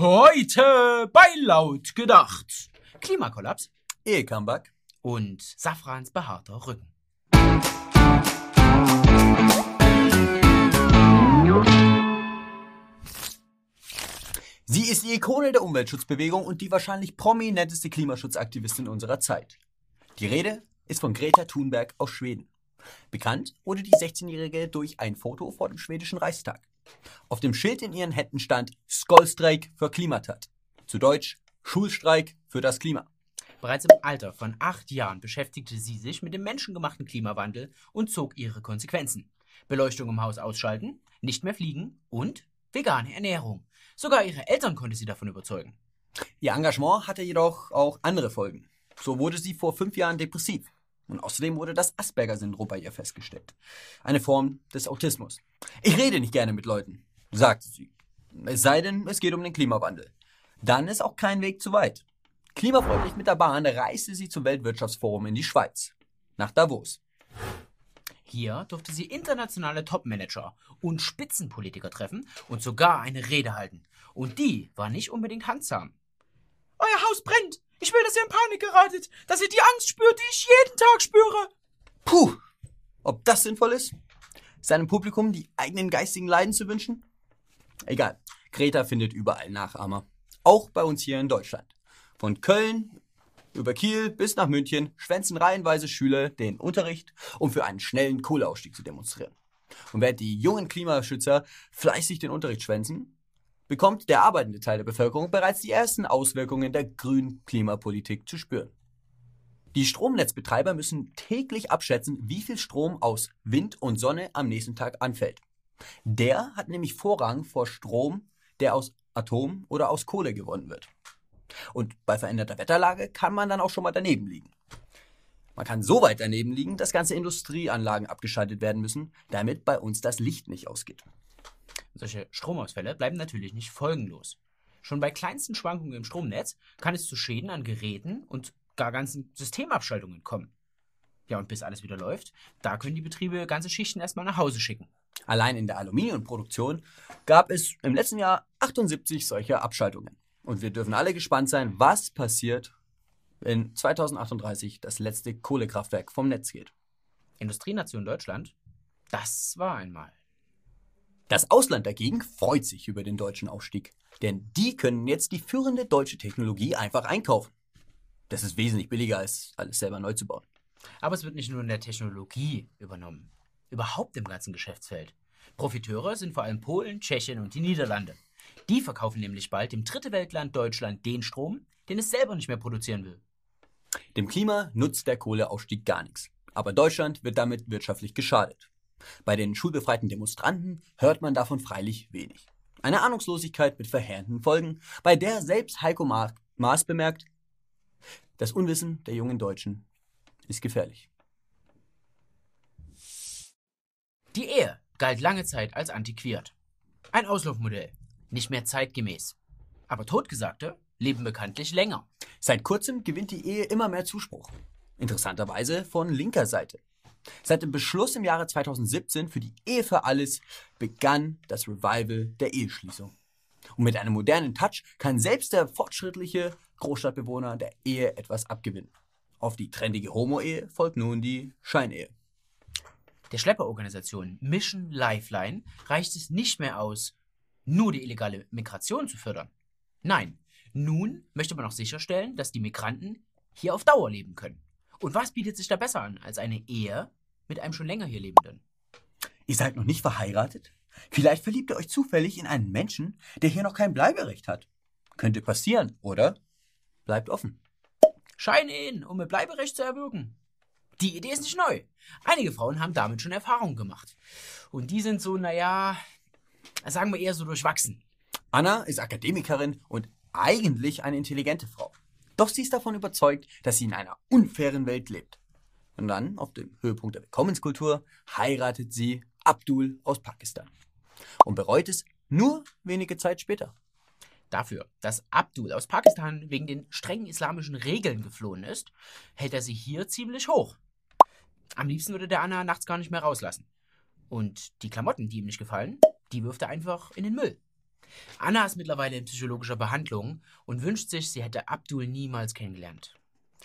Heute bei Laut gedacht. Klimakollaps Ehe-Comeback. und Safrans behaarter Rücken. Sie ist die Ikone der Umweltschutzbewegung und die wahrscheinlich prominenteste Klimaschutzaktivistin unserer Zeit. Die Rede ist von Greta Thunberg aus Schweden. Bekannt wurde die 16-Jährige durch ein Foto vor dem schwedischen Reichstag. Auf dem Schild in ihren Händen stand Skollstreik für Klimatat. Zu Deutsch Schulstreik für das Klima. Bereits im Alter von acht Jahren beschäftigte sie sich mit dem menschengemachten Klimawandel und zog ihre Konsequenzen. Beleuchtung im Haus ausschalten, nicht mehr fliegen und vegane Ernährung. Sogar ihre Eltern konnte sie davon überzeugen. Ihr Engagement hatte jedoch auch andere Folgen. So wurde sie vor fünf Jahren depressiv. Und außerdem wurde das Asperger-Syndrom bei ihr festgestellt. Eine Form des Autismus. Ich rede nicht gerne mit Leuten, sagte sie. Es sei denn, es geht um den Klimawandel. Dann ist auch kein Weg zu weit. Klimafreundlich mit der Bahn reiste sie zum Weltwirtschaftsforum in die Schweiz. Nach Davos. Hier durfte sie internationale Topmanager und Spitzenpolitiker treffen und sogar eine Rede halten. Und die war nicht unbedingt handsam. Euer Haus brennt! Ich will, dass ihr in Panik geratet, dass ihr die Angst spürt, die ich jeden Tag spüre. Puh, ob das sinnvoll ist? Seinem Publikum die eigenen geistigen Leiden zu wünschen? Egal, Greta findet überall Nachahmer. Auch bei uns hier in Deutschland. Von Köln über Kiel bis nach München schwänzen reihenweise Schüler den Unterricht, um für einen schnellen Kohleausstieg zu demonstrieren. Und während die jungen Klimaschützer fleißig den Unterricht schwänzen, bekommt der arbeitende Teil der Bevölkerung bereits die ersten Auswirkungen der grünen Klimapolitik zu spüren. Die Stromnetzbetreiber müssen täglich abschätzen, wie viel Strom aus Wind und Sonne am nächsten Tag anfällt. Der hat nämlich Vorrang vor Strom, der aus Atom oder aus Kohle gewonnen wird. Und bei veränderter Wetterlage kann man dann auch schon mal daneben liegen. Man kann so weit daneben liegen, dass ganze Industrieanlagen abgeschaltet werden müssen, damit bei uns das Licht nicht ausgeht. Solche Stromausfälle bleiben natürlich nicht folgenlos. Schon bei kleinsten Schwankungen im Stromnetz kann es zu Schäden an Geräten und gar ganzen Systemabschaltungen kommen. Ja, und bis alles wieder läuft, da können die Betriebe ganze Schichten erstmal nach Hause schicken. Allein in der Aluminiumproduktion gab es im letzten Jahr 78 solcher Abschaltungen. Und wir dürfen alle gespannt sein, was passiert, wenn 2038 das letzte Kohlekraftwerk vom Netz geht. Industrienation Deutschland, das war einmal. Das Ausland dagegen freut sich über den deutschen Aufstieg, denn die können jetzt die führende deutsche Technologie einfach einkaufen. Das ist wesentlich billiger, als alles selber neu zu bauen. Aber es wird nicht nur in der Technologie übernommen, überhaupt im ganzen Geschäftsfeld. Profiteure sind vor allem Polen, Tschechien und die Niederlande. Die verkaufen nämlich bald dem dritte Weltland Deutschland den Strom, den es selber nicht mehr produzieren will. Dem Klima nutzt der Kohleausstieg gar nichts. Aber Deutschland wird damit wirtschaftlich geschadet. Bei den schulbefreiten Demonstranten hört man davon freilich wenig. Eine Ahnungslosigkeit mit verheerenden Folgen, bei der selbst Heiko Ma Maas bemerkt, das Unwissen der jungen Deutschen ist gefährlich. Die Ehe galt lange Zeit als antiquiert. Ein Auslaufmodell, nicht mehr zeitgemäß. Aber Totgesagte leben bekanntlich länger. Seit kurzem gewinnt die Ehe immer mehr Zuspruch. Interessanterweise von linker Seite. Seit dem Beschluss im Jahre 2017 für die Ehe für alles begann das Revival der Eheschließung. Und mit einem modernen Touch kann selbst der fortschrittliche Großstadtbewohner der Ehe etwas abgewinnen. Auf die trendige Homo-Ehe folgt nun die Scheinehe. Der Schlepperorganisation Mission Lifeline reicht es nicht mehr aus, nur die illegale Migration zu fördern. Nein, nun möchte man auch sicherstellen, dass die Migranten hier auf Dauer leben können. Und was bietet sich da besser an als eine Ehe mit einem schon länger hier Lebenden? Ihr seid noch nicht verheiratet? Vielleicht verliebt ihr euch zufällig in einen Menschen, der hier noch kein Bleiberecht hat. Könnte passieren, oder? Bleibt offen. Schein-Ehen, um ihr Bleiberecht zu erwirken. Die Idee ist nicht neu. Einige Frauen haben damit schon Erfahrungen gemacht. Und die sind so, naja, sagen wir eher so durchwachsen. Anna ist Akademikerin und eigentlich eine intelligente Frau. Doch sie ist davon überzeugt, dass sie in einer unfairen Welt lebt. Und dann, auf dem Höhepunkt der Willkommenskultur, heiratet sie Abdul aus Pakistan. Und bereut es nur wenige Zeit später. Dafür, dass Abdul aus Pakistan wegen den strengen islamischen Regeln geflohen ist, hält er sie hier ziemlich hoch. Am liebsten würde der Anna nachts gar nicht mehr rauslassen. Und die Klamotten, die ihm nicht gefallen, die wirft er einfach in den Müll. Anna ist mittlerweile in psychologischer Behandlung und wünscht sich, sie hätte Abdul niemals kennengelernt.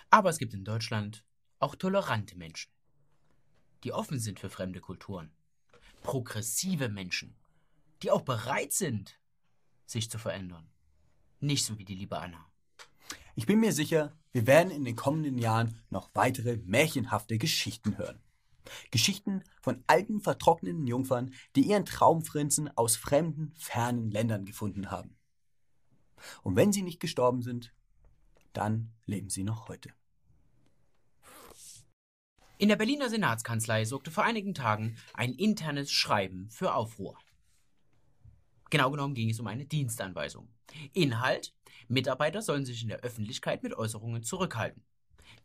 Aber es gibt in Deutschland auch tolerante Menschen, die offen sind für fremde Kulturen. Progressive Menschen, die auch bereit sind, sich zu verändern. Nicht so wie die liebe Anna. Ich bin mir sicher, wir werden in den kommenden Jahren noch weitere märchenhafte Geschichten hören. Geschichten von alten, vertrockneten Jungfern, die ihren Traumprinzen aus fremden, fernen Ländern gefunden haben. Und wenn sie nicht gestorben sind, dann leben sie noch heute. In der Berliner Senatskanzlei sorgte vor einigen Tagen ein internes Schreiben für Aufruhr. Genau genommen ging es um eine Dienstanweisung. Inhalt: Mitarbeiter sollen sich in der Öffentlichkeit mit Äußerungen zurückhalten.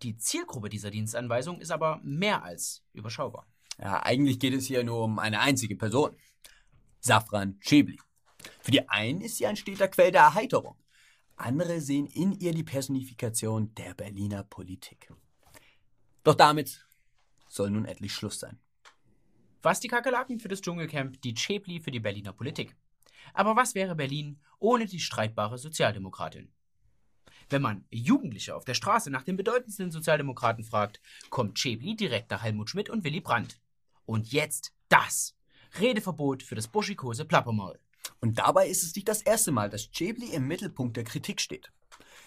Die Zielgruppe dieser Dienstanweisung ist aber mehr als überschaubar. Ja, eigentlich geht es hier nur um eine einzige Person. Safran Chebli. Für die einen ist sie ein steter Quell der Erheiterung. Andere sehen in ihr die Personifikation der Berliner Politik. Doch damit soll nun endlich Schluss sein. Was die Kakerlaken für das Dschungelcamp, die Chebli für die Berliner Politik. Aber was wäre Berlin ohne die streitbare Sozialdemokratin? Wenn man Jugendliche auf der Straße nach den bedeutendsten Sozialdemokraten fragt, kommt Chebli direkt nach Helmut Schmidt und Willy Brandt. Und jetzt das. Redeverbot für das buschikose Plappermaul. Und dabei ist es nicht das erste Mal, dass Chebli im Mittelpunkt der Kritik steht.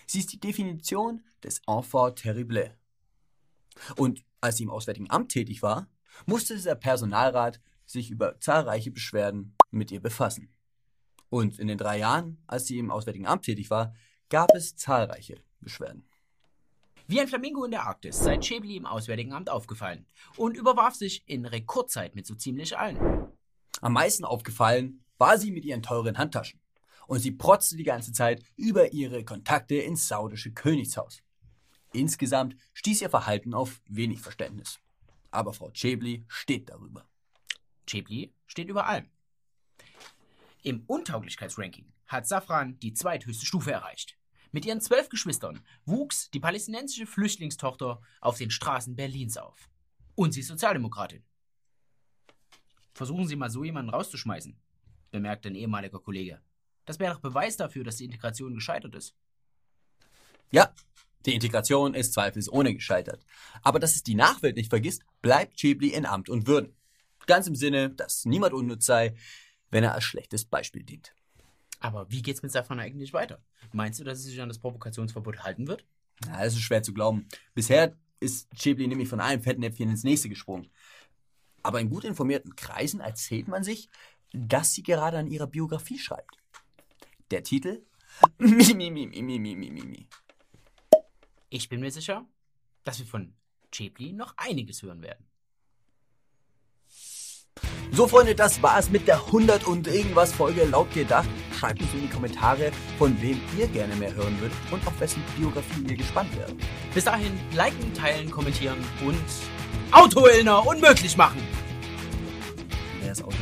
Sie ist die Definition des Enfant terrible. Und als sie im Auswärtigen Amt tätig war, musste der Personalrat sich über zahlreiche Beschwerden mit ihr befassen. Und in den drei Jahren, als sie im Auswärtigen Amt tätig war, gab es zahlreiche Beschwerden. Wie ein Flamingo in der Arktis sei Chebli im Auswärtigen Amt aufgefallen und überwarf sich in Rekordzeit mit so ziemlich allen. Am meisten aufgefallen war sie mit ihren teuren Handtaschen. Und sie protzte die ganze Zeit über ihre Kontakte ins saudische Königshaus. Insgesamt stieß ihr Verhalten auf wenig Verständnis. Aber Frau Chebli steht darüber. Chebli steht über allem. Im Untauglichkeitsranking hat Safran die zweithöchste Stufe erreicht. Mit ihren zwölf Geschwistern wuchs die palästinensische Flüchtlingstochter auf den Straßen Berlins auf. Und sie ist Sozialdemokratin. Versuchen Sie mal so jemanden rauszuschmeißen, bemerkt ein ehemaliger Kollege. Das wäre doch Beweis dafür, dass die Integration gescheitert ist. Ja, die Integration ist zweifelsohne gescheitert. Aber dass es die Nachwelt nicht vergisst, bleibt Chibli in Amt und Würden. Ganz im Sinne, dass niemand unnütz sei, wenn er als schlechtes Beispiel dient. Aber wie geht's mit Safran eigentlich weiter? Meinst du, dass sie sich an das Provokationsverbot halten wird? Na, das ist schwer zu glauben. Bisher ist Chibli nämlich von einem Fettnäpfchen ins nächste gesprungen. Aber in gut informierten Kreisen erzählt man sich, dass sie gerade an ihrer Biografie schreibt. Der Titel? Mi, mi, mi, mi, mi, mi. Ich bin mir sicher, dass wir von Chebli noch einiges hören werden. So, Freunde, das war es mit der 100 und irgendwas Folge laut gedacht. Schreibt uns in die Kommentare, von wem ihr gerne mehr hören würdet und auf wessen Biografie ihr gespannt wärt. Bis dahin, liken, teilen, kommentieren und Autoillner unmöglich machen. Wer ist Auto?